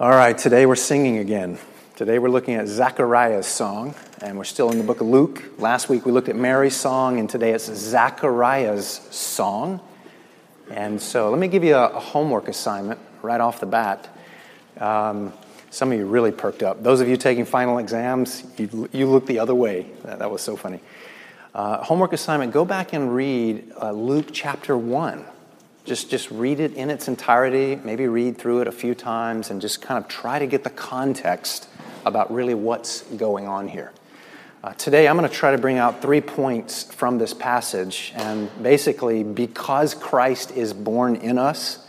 All right, today we're singing again. Today we're looking at Zechariah's song, and we're still in the book of Luke. Last week we looked at Mary's song, and today it's Zechariah's song. And so let me give you a, a homework assignment right off the bat. Um, some of you really perked up. Those of you taking final exams, you, you look the other way. That, that was so funny. Uh, homework assignment go back and read uh, Luke chapter 1. Just, just read it in its entirety, maybe read through it a few times, and just kind of try to get the context about really what's going on here. Uh, today, I'm going to try to bring out three points from this passage. And basically, because Christ is born in us,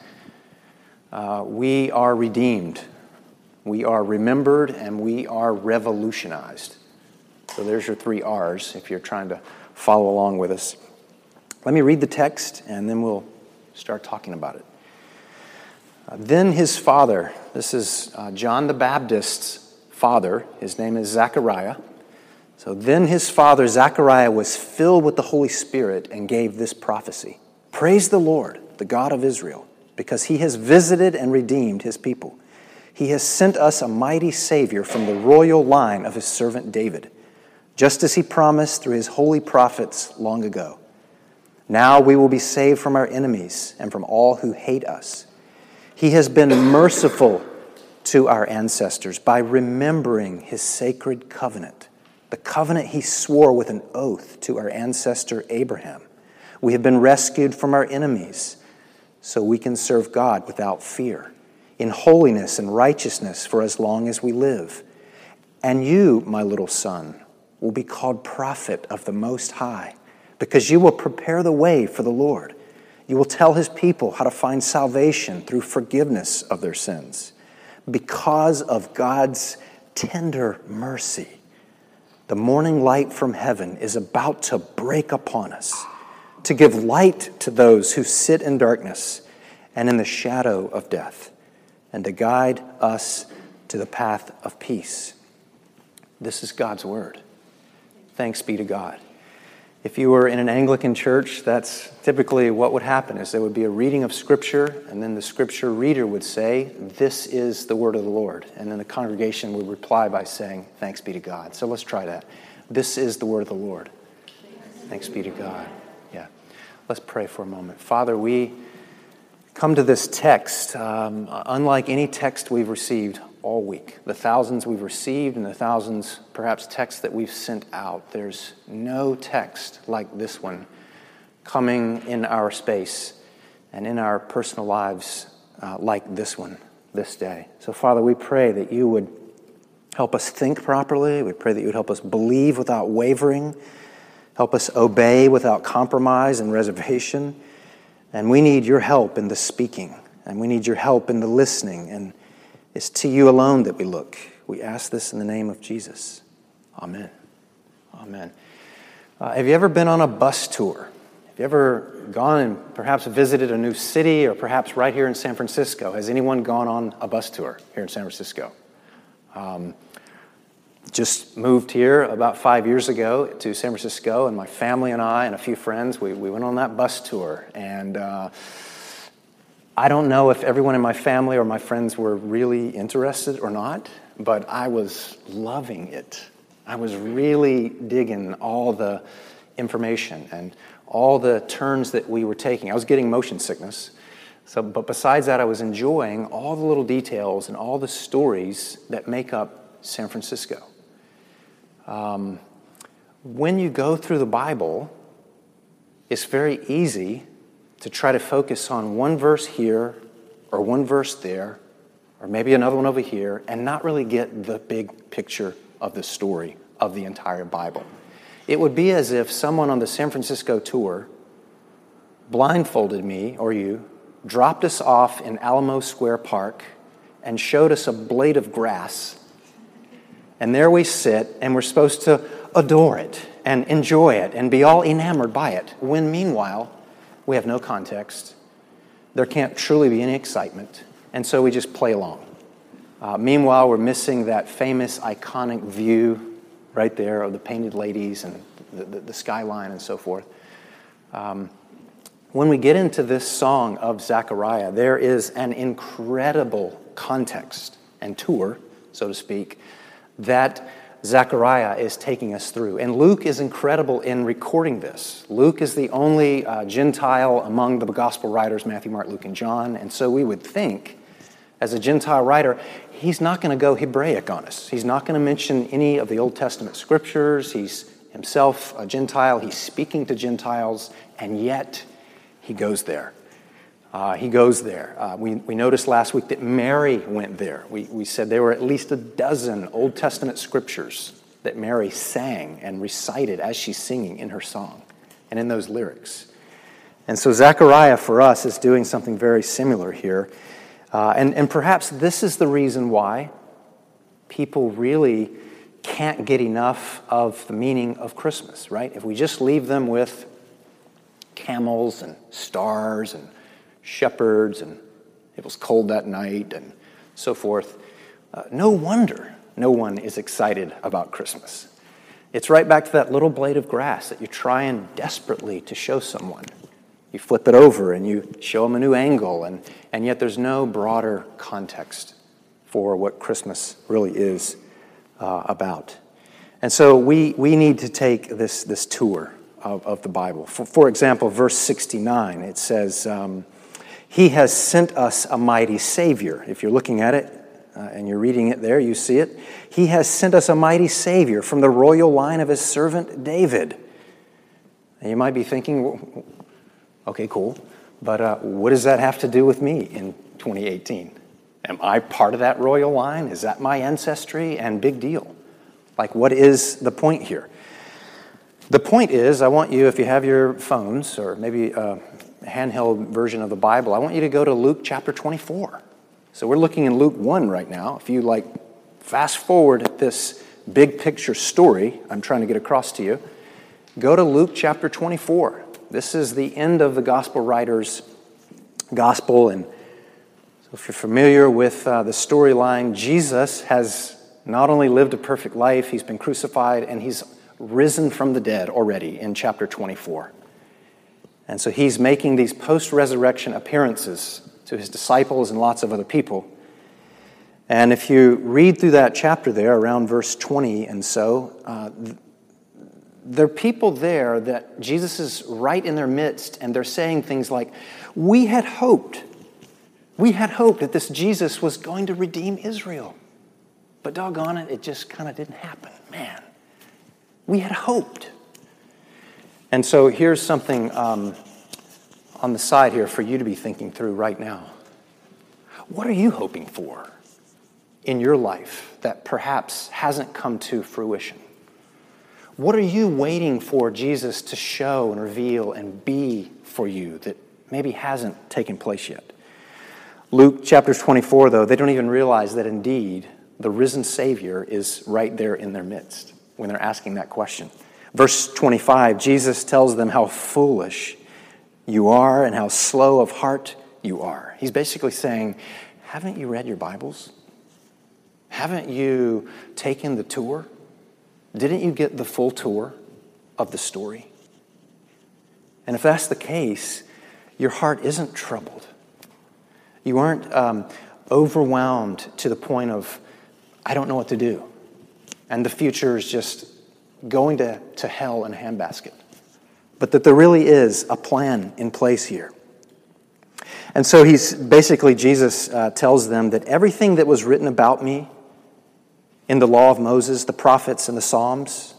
uh, we are redeemed, we are remembered, and we are revolutionized. So there's your three R's if you're trying to follow along with us. Let me read the text, and then we'll start talking about it. Uh, then his father, this is uh, John the Baptist's father, his name is Zechariah. So then his father, Zechariah, was filled with the Holy Spirit and gave this prophecy Praise the Lord, the God of Israel, because he has visited and redeemed his people. He has sent us a mighty Savior from the royal line of his servant David, just as he promised through his holy prophets long ago. Now we will be saved from our enemies and from all who hate us. He has been merciful to our ancestors by remembering his sacred covenant, the covenant he swore with an oath to our ancestor Abraham. We have been rescued from our enemies so we can serve God without fear, in holiness and righteousness for as long as we live. And you, my little son, will be called prophet of the Most High because you will prepare the way for the Lord. You will tell his people how to find salvation through forgiveness of their sins. Because of God's tender mercy, the morning light from heaven is about to break upon us to give light to those who sit in darkness and in the shadow of death, and to guide us to the path of peace. This is God's word. Thanks be to God. If you were in an Anglican church, that's typically what would happen is there would be a reading of scripture and then the scripture reader would say, "This is the word of the Lord." And then the congregation would reply by saying, "Thanks be to God." So let's try that. This is the word of the Lord. Thanks be to God. Yeah. Let's pray for a moment. Father, we come to this text um, unlike any text we've received all week. The thousands we've received and the thousands, perhaps, texts that we've sent out. There's no text like this one coming in our space and in our personal lives uh, like this one this day. So, Father, we pray that you would help us think properly. We pray that you would help us believe without wavering, help us obey without compromise and reservation. And we need your help in the speaking, and we need your help in the listening and it's to you alone that we look. We ask this in the name of Jesus. Amen. Amen. Uh, have you ever been on a bus tour? Have you ever gone and perhaps visited a new city or perhaps right here in San Francisco? Has anyone gone on a bus tour here in San Francisco? Um, just moved here about five years ago to San Francisco, and my family and I and a few friends, we, we went on that bus tour. And uh, I don't know if everyone in my family or my friends were really interested or not, but I was loving it. I was really digging all the information and all the turns that we were taking. I was getting motion sickness. So, but besides that, I was enjoying all the little details and all the stories that make up San Francisco. Um, when you go through the Bible, it's very easy to try to focus on one verse here or one verse there, or maybe another one over here, and not really get the big picture of the story of the entire Bible. It would be as if someone on the San Francisco tour blindfolded me or you, dropped us off in Alamo Square Park, and showed us a blade of grass. And there we sit, and we're supposed to adore it and enjoy it and be all enamored by it, when meanwhile, we have no context. There can't truly be any excitement. And so we just play along. Uh, meanwhile, we're missing that famous, iconic view right there of the painted ladies and the, the, the skyline and so forth. Um, when we get into this song of Zechariah, there is an incredible context and tour, so to speak, that Zechariah is taking us through. And Luke is incredible in recording this. Luke is the only uh, Gentile among the gospel writers, Matthew, Mark, Luke, and John. And so we would think, as a Gentile writer, he's not going to go Hebraic on us. He's not going to mention any of the Old Testament scriptures. He's himself a Gentile. He's speaking to Gentiles, and yet he goes there. Uh, he goes there. Uh, we, we noticed last week that Mary went there. We, we said there were at least a dozen Old Testament scriptures that Mary sang and recited as she's singing in her song and in those lyrics. And so Zechariah for us is doing something very similar here. Uh, and, and perhaps this is the reason why people really can't get enough of the meaning of Christmas, right? If we just leave them with camels and stars and shepherds, and it was cold that night, and so forth. Uh, no wonder no one is excited about Christmas. It's right back to that little blade of grass that you're trying desperately to show someone. You flip it over and you show them a new angle, and, and yet there's no broader context for what Christmas really is uh, about. And so we, we need to take this, this tour of, of the Bible. For, for example, verse 69, it says, um, he has sent us a mighty Savior. If you're looking at it uh, and you're reading it there, you see it. He has sent us a mighty Savior from the royal line of his servant David. And you might be thinking, okay, cool, but uh, what does that have to do with me in 2018? Am I part of that royal line? Is that my ancestry? And big deal. Like, what is the point here? The point is, I want you, if you have your phones or maybe uh, handheld version of the Bible, I want you to go to Luke chapter 24. So we're looking in Luke 1 right now. If you like fast forward this big picture story I'm trying to get across to you, go to Luke chapter 24. This is the end of the gospel writer's gospel. And so if you're familiar with uh, the storyline, Jesus has not only lived a perfect life, he's been crucified, and he's risen from the dead already in chapter 24. And so he's making these post resurrection appearances to his disciples and lots of other people. And if you read through that chapter there, around verse 20 and so, uh, there are people there that Jesus is right in their midst, and they're saying things like, We had hoped, we had hoped that this Jesus was going to redeem Israel. But doggone it, it just kind of didn't happen. Man, we had hoped. And so here's something um, on the side here for you to be thinking through right now. What are you hoping for in your life that perhaps hasn't come to fruition? What are you waiting for Jesus to show and reveal and be for you that maybe hasn't taken place yet? Luke chapter 24, though, they don't even realize that indeed the risen Savior is right there in their midst when they're asking that question. Verse 25, Jesus tells them how foolish you are and how slow of heart you are. He's basically saying, Haven't you read your Bibles? Haven't you taken the tour? Didn't you get the full tour of the story? And if that's the case, your heart isn't troubled. You aren't um, overwhelmed to the point of, I don't know what to do. And the future is just going to, to hell in a handbasket, but that there really is a plan in place here. And so he's basically, Jesus uh, tells them that everything that was written about me in the law of Moses, the prophets, and the Psalms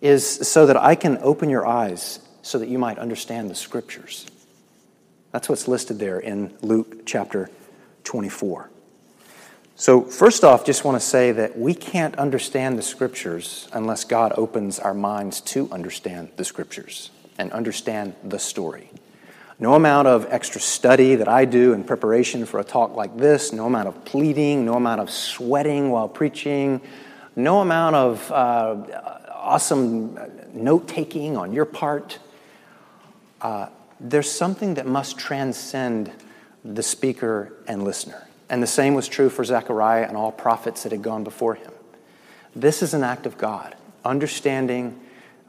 is so that I can open your eyes so that you might understand the scriptures. That's what's listed there in Luke chapter 24. So, first off, just want to say that we can't understand the scriptures unless God opens our minds to understand the scriptures and understand the story. No amount of extra study that I do in preparation for a talk like this, no amount of pleading, no amount of sweating while preaching, no amount of uh, awesome note taking on your part. Uh, there's something that must transcend the speaker and listener. And the same was true for Zechariah and all prophets that had gone before him. This is an act of God, understanding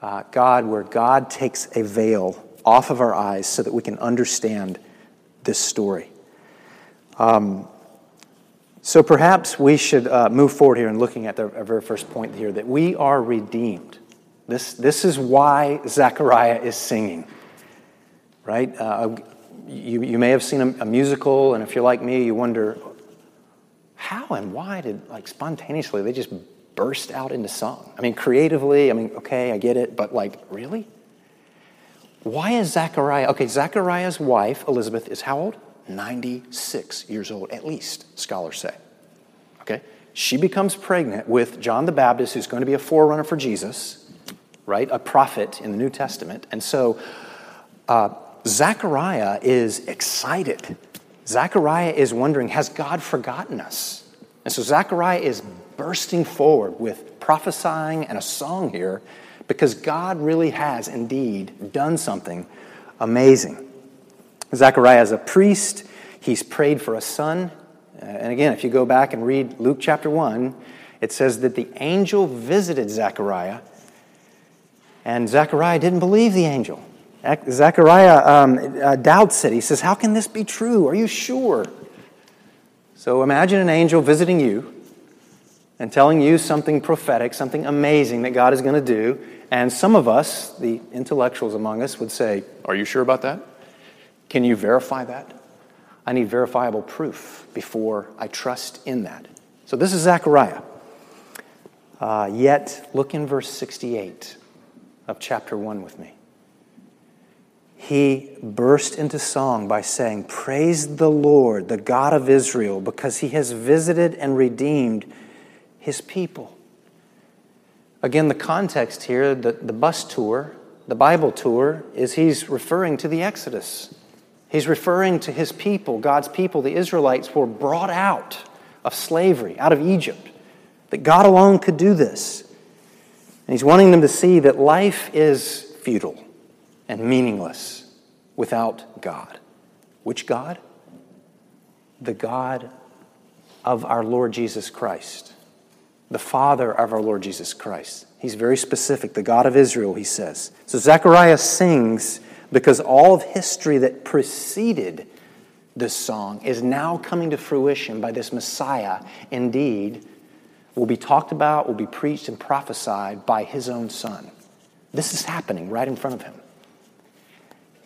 uh, God where God takes a veil off of our eyes so that we can understand this story. Um, So perhaps we should uh, move forward here in looking at the very first point here that we are redeemed. This, this is why Zechariah is singing, right? Uh, you, you may have seen a, a musical, and if you're like me, you wonder how and why did, like, spontaneously, they just burst out into song? I mean, creatively, I mean, okay, I get it, but like, really? Why is Zechariah, okay, Zechariah's wife, Elizabeth, is how old? 96 years old, at least, scholars say. Okay? She becomes pregnant with John the Baptist, who's going to be a forerunner for Jesus, right? A prophet in the New Testament. And so uh, Zechariah is excited. Zechariah is wondering, has God forgotten us? And so Zechariah is bursting forward with prophesying and a song here because God really has indeed done something amazing. Zechariah is a priest. He's prayed for a son. Uh, and again, if you go back and read Luke chapter 1, it says that the angel visited Zechariah, and Zechariah didn't believe the angel. Zechariah um, uh, doubts it. He says, How can this be true? Are you sure? So imagine an angel visiting you and telling you something prophetic, something amazing that God is going to do. And some of us, the intellectuals among us, would say, Are you sure about that? Can you verify that? I need verifiable proof before I trust in that. So this is Zechariah. Uh, yet, look in verse 68 of chapter 1 with me. He burst into song by saying, Praise the Lord, the God of Israel, because he has visited and redeemed his people. Again, the context here, the, the bus tour, the Bible tour, is he's referring to the Exodus. He's referring to his people, God's people, the Israelites, were brought out of slavery, out of Egypt, that God alone could do this. And he's wanting them to see that life is futile and meaningless without God. Which God? The God of our Lord Jesus Christ, the Father of our Lord Jesus Christ. He's very specific, the God of Israel, he says. So Zechariah sings because all of history that preceded this song is now coming to fruition by this Messiah, indeed, will be talked about, will be preached and prophesied by his own son. This is happening right in front of him.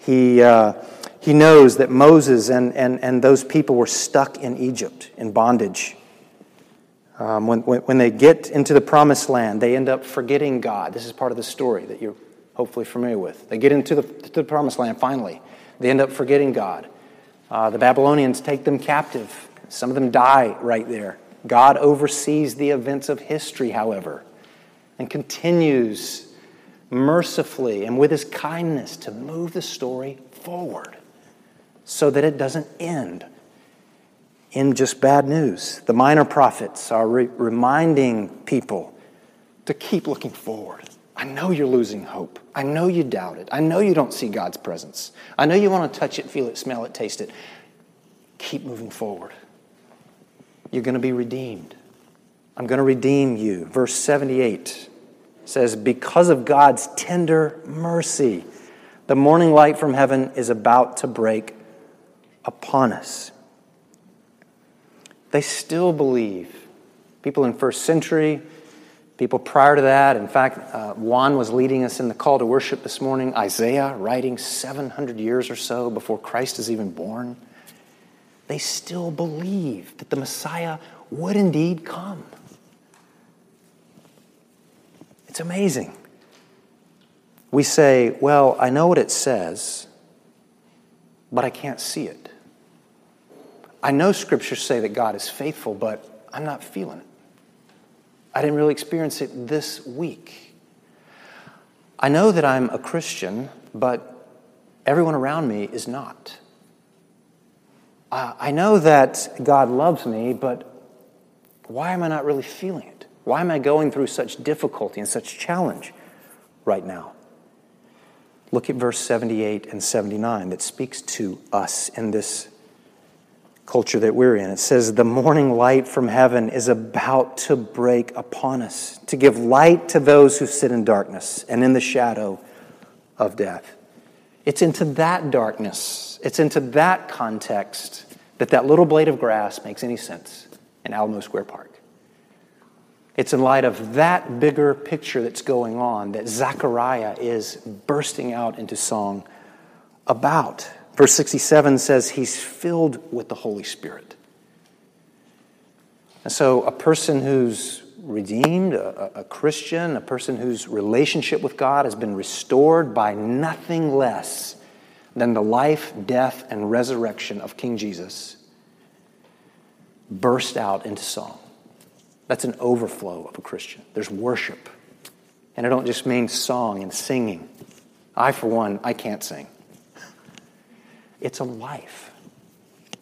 He, uh, he knows that Moses and, and, and those people were stuck in Egypt in bondage. Um, when, when, when they get into the promised land, they end up forgetting God. This is part of the story that you're hopefully familiar with. They get into the, the promised land finally. They end up forgetting God. Uh, the Babylonians take them captive. Some of them die right there. God oversees the events of history, however, and continues mercifully and with his kindness to move the story forward so that it doesn't end in just bad news. The minor prophets are re- reminding people to keep looking forward I know you're losing hope. I know you doubt it. I know you don't see God's presence. I know you want to touch it, feel it, smell it, taste it. Keep moving forward. You're going to be redeemed. I'm going to redeem you. Verse 78 says, Because of God's tender mercy, the morning light from heaven is about to break upon us. They still believe. People in first century, People prior to that, in fact, uh, Juan was leading us in the call to worship this morning. Isaiah, writing 700 years or so before Christ is even born, they still believe that the Messiah would indeed come. It's amazing. We say, well, I know what it says, but I can't see it. I know scriptures say that God is faithful, but I'm not feeling it. I didn't really experience it this week. I know that I'm a Christian, but everyone around me is not. I know that God loves me, but why am I not really feeling it? Why am I going through such difficulty and such challenge right now? Look at verse 78 and 79 that speaks to us in this culture that we're in. It says, The morning light from heaven is about to break upon us, to give light to those who sit in darkness and in the shadow of death. It's into that darkness, it's into that context that that little blade of grass makes any sense. in Alamo Square Park. It's in light of that bigger picture that's going on that Zechariah is bursting out into song about. Verse 67 says he's filled with the Holy Spirit. And so, a person who's redeemed, a, a, Christian, a person whose relationship with God has been restored by nothing less than the life, death, and resurrection of King Jesus, burst out into song. That's an overflow of a Christian. There's worship. And I don't just mean song and singing. I, for one, I can't sing. It's a life.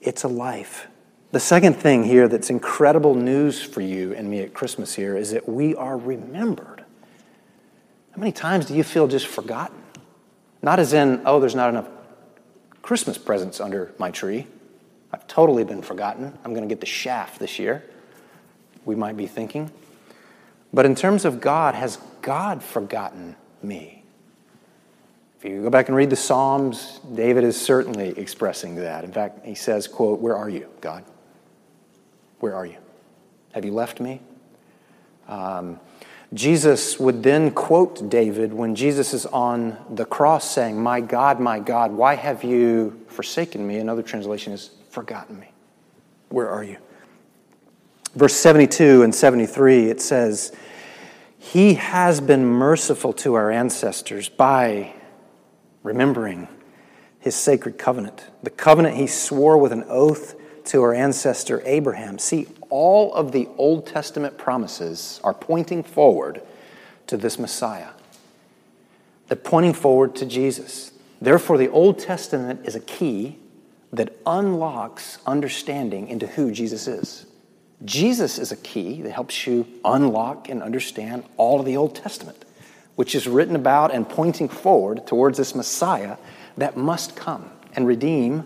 It's a life. The second thing here that's incredible news for you and me at Christmas here is that we are remembered. How many times do you feel just forgotten? Not as in, oh, there's not enough Christmas presents under my tree. I've totally been forgotten. I'm going to get the shaft this year, we might be thinking. But in terms of God, has God forgotten me? If you go back and read the Psalms, David is certainly expressing that. In fact, he says, quote, Where are you, God? Where are you? Have you left me? Um, Jesus would then quote David when Jesus is on the cross saying, My God, my God, why have you forsaken me? Another translation is, Forgotten me. Where are you? Verse 72 and 73, it says, He has been merciful to our ancestors by remembering his sacred covenant, the covenant he swore with an oath to our ancestor Abraham. See, all of the Old Testament promises are pointing forward to this Messiah. They're pointing forward to Jesus. Therefore, the Old Testament is a key that unlocks understanding into who Jesus is. Jesus is a key that helps you unlock and understand all of the Old Testament which is written about and pointing forward towards this Messiah that must come and redeem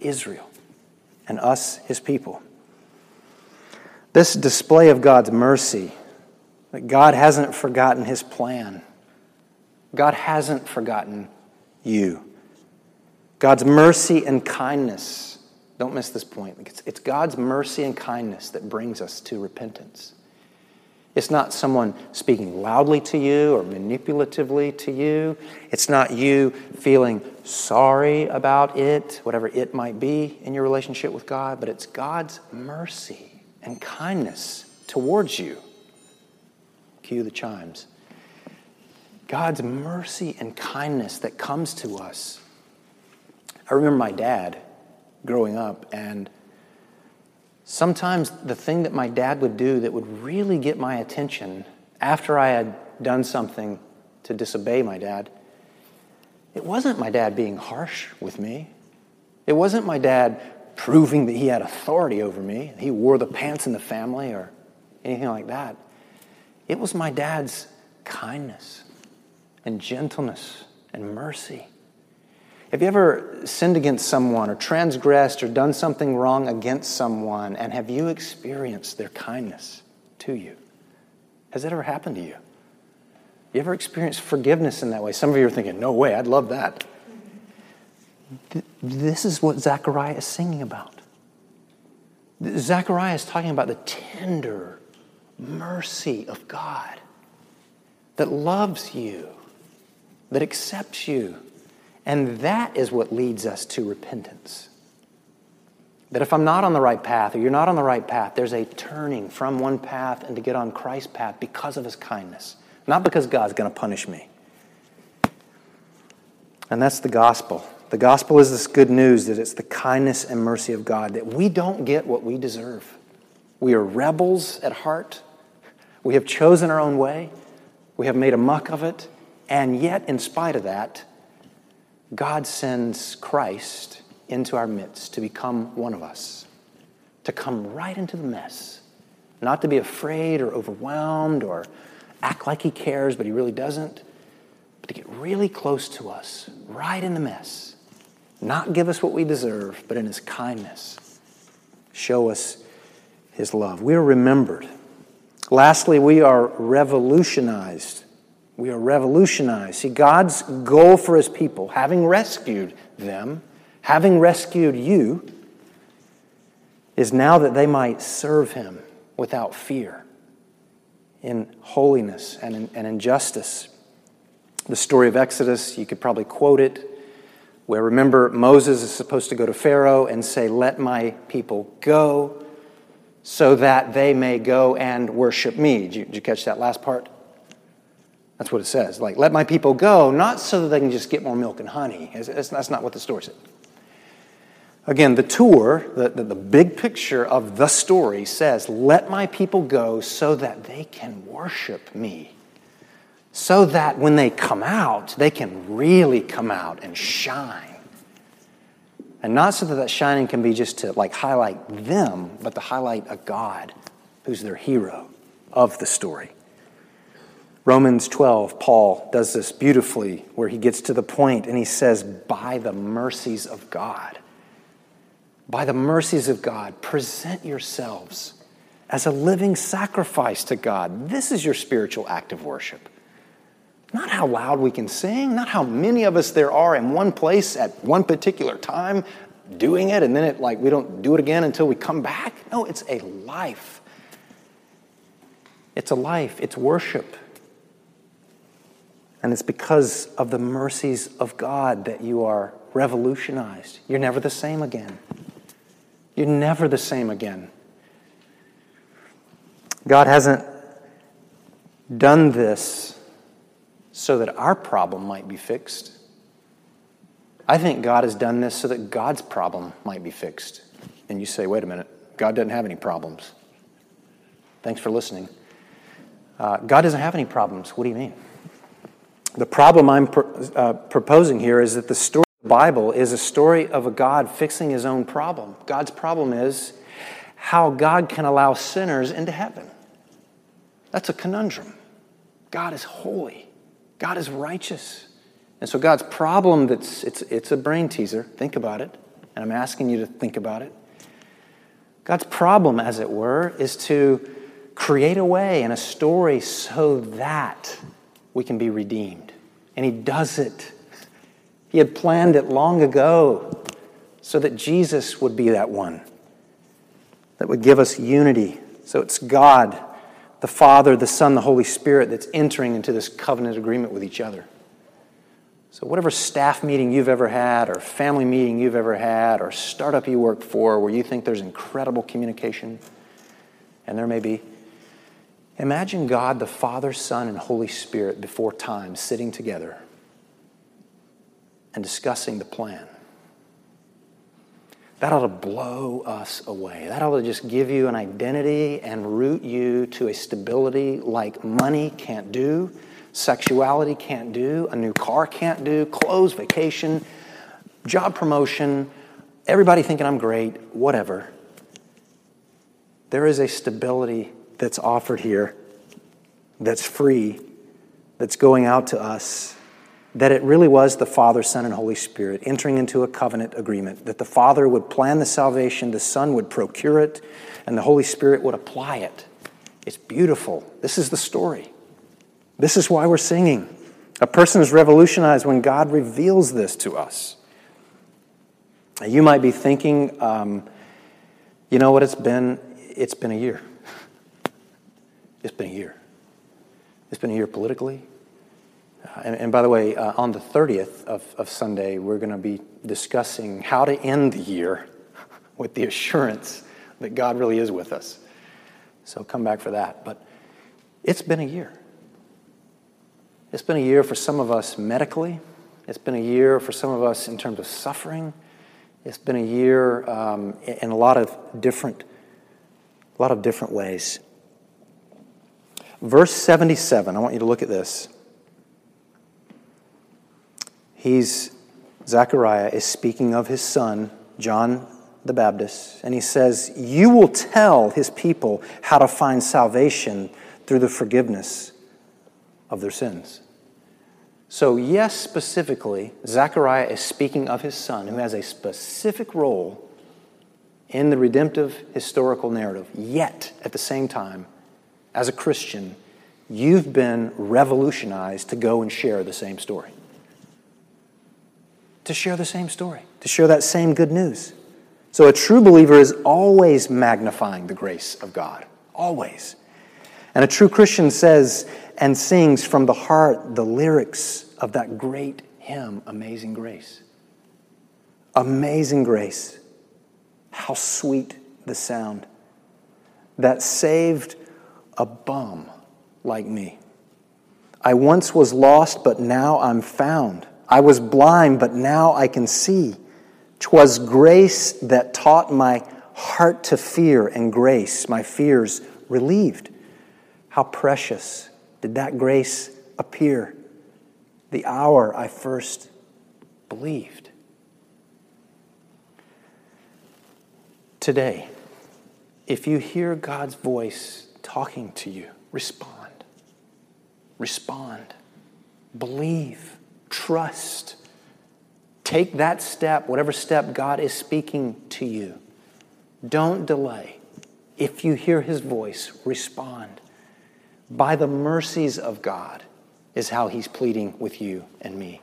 Israel and us, his people. This display of God's mercy, that God hasn't forgotten his plan, God hasn't forgotten you. God's mercy and kindness, don't miss this point. It's, God's mercy and kindness that brings us to repentance. It's not someone speaking loudly to you or manipulatively to you. It's not you feeling sorry about it, whatever it might be in your relationship with God, but it's God's mercy and kindness towards you. Cue the chimes. God's mercy and kindness that comes to us. I remember my dad growing up, and Sometimes the thing that my dad would do that would really get my attention after I had done something to disobey my dad, it wasn't my dad being harsh with me. It wasn't my dad proving that he had authority over me, he wore the pants in the family or anything like that. It was my dad's kindness and gentleness and mercy. Have you ever sinned against someone or transgressed or done something wrong against someone, and have you experienced their kindness to you? Has that ever happened to you? You ever experienced forgiveness in that way? Some of you are thinking, no way, I'd love that. This is what Zechariah is singing about. Zechariah is talking about the tender mercy of God that loves you, that accepts you, and that is what leads us to repentance. That if I'm not on the right path or you're not on the right path, there's a turning from one path and to get on Christ's path because of his kindness, not because God's going to punish me. And that's the gospel. The gospel is this good news that it's the kindness and mercy of God, that we don't get what we deserve. We are rebels at heart. We have chosen our own way. We have made a muck of it. And yet, in spite of that, God sends Christ into our midst to become one of us, to come right into the mess, not to be afraid or overwhelmed or act like he cares, but he really doesn't, but to get really close to us, right in the mess, not give us what we deserve, but in his kindness, show us his love. We are remembered. Lastly, we are revolutionized we are revolutionized. See, God's goal for his people, having rescued them, having rescued you, is now that they might serve him without fear, in holiness and in, and in justice. The story of Exodus, you could probably quote it, where remember Moses is supposed to go to Pharaoh and say, Let my people go so that they may go and worship me. Did you, did you catch that last part? That's what it says. Like, let my people go, not so that they can just get more milk and honey. That's not what the story said. Again, the tour, the, the, the, big picture of the story says, Let my people go so that they can worship me. So that when they come out, they can really come out and shine. And not so that that shining can be just to like highlight them, but to highlight a God who's their hero of the story. Romans 12, Paul does this beautifully, where he gets to the point and he says, By the mercies of God by the mercies of God, present yourselves as a living sacrifice to God. This is your spiritual act of worship. Not how loud we can sing, not how many of us there are in one place at one particular time doing it, and then it like we don't do it again until we come back. No, it's a life. It's a life, it's worship. And it's because of the mercies of God that you are revolutionized. You're never the same again. You're never the same again. God hasn't done this so that our problem might be fixed. I think God has done this so that God's problem might be fixed. And you say, wait a minute, God doesn't have any problems. Thanks for listening. Uh, God doesn't have any problems. What do you mean? The problem I'm uh, proposing here is that the story of the Bible is a story of a God fixing his own problem. God's problem is how God can allow sinners into heaven. That's a conundrum. God is holy. God is righteous. And so God's problem that's it's it's a brain teaser. Think about it. And I'm asking you to think about it. God's problem, as it were, is to create a way and a story so that we can be redeemed. And he does it he had planned it long ago so that Jesus would be that one that would give us unity. So it's God, the Father, the Son, the Holy Spirit that's entering into this covenant agreement with each other. So, whatever staff meeting you've ever had, or family meeting you've ever had, or startup you work for where you think there's incredible communication, and there may be, imagine God, the Father, Son, and Holy Spirit before time sitting together and discussing the plan. That ought to blow us away. That ought to just give you an identity and root you to a stability like money can't do, sexuality can't do, a new car can't do, clothes, vacation, job promotion, everybody thinking I'm great, whatever. There is a stability that's offered here that's free, that's going out to us that it really was the Father, Son, and Holy Spirit entering into a covenant agreement, that the Father would plan the salvation, the Son would procure it, and the Holy Spirit would apply it. It's beautiful. This is the story. This is why we're singing. A person is revolutionized when God reveals this to us. You might be thinking, um, you know what it's been? It's been a year. It's been a year. It's been a year politically. And, and, by the way, uh, on the 30th of, of Sunday, we're going to be discussing how to end the year with the assurance that God really is with us. So come back for that. But it's been a year. It's been a year for some of us medically. It's been a year for some of us in terms of suffering. It's been a year um, in a lot of different, a lot of different ways. Verse 77, I want you to look at this. He's, Zechariah is speaking of his son, John the Baptist, and he says, You will tell his people how to find salvation through the forgiveness of their sins. So, yes, specifically, Zechariah is speaking of his son who has a specific role in the redemptive historical narrative. Yet, at the same time, as a Christian, you've been revolutionized to go and share the same story to share the same story, to share that same good news. So a true believer is always magnifying the grace of God. Always. And a true Christian says and sings from the heart the lyrics of that great hymn, Amazing Grace. Amazing grace. How sweet the sound that saved a bum like me. I once was lost, but now I'm found. I was blind, but now I can see. 'Twas grace that taught my heart to fear, and grace my fears relieved. How precious did that grace appear the hour I first believed. Today, if you hear God's voice talking to you, respond. Respond. Believe. Trust. Take that step, whatever step God is speaking to you. Don't delay. If you hear his voice, respond. By the mercies of God is how he's pleading with you and me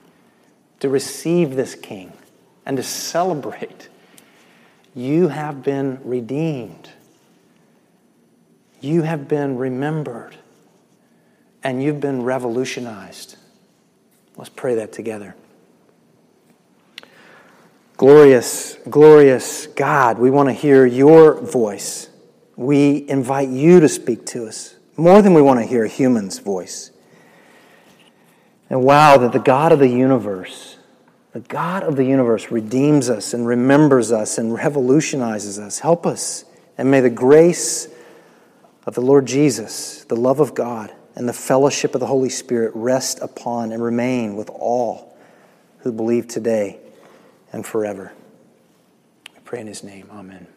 to receive this king and to celebrate you have been redeemed. You have been remembered. And you've been revolutionized. Let's pray that together. Glorious, glorious God, we want to hear your voice. We invite you to speak to us more than we want to hear a human's voice. And wow, that the God of the universe the God of the universe redeems us and remembers us and revolutionizes us. Help us. And may the grace of the Lord Jesus, the love of God, and the fellowship of the Holy Spirit rest upon and remain with all who believe today and forever. We pray in his name. Amen.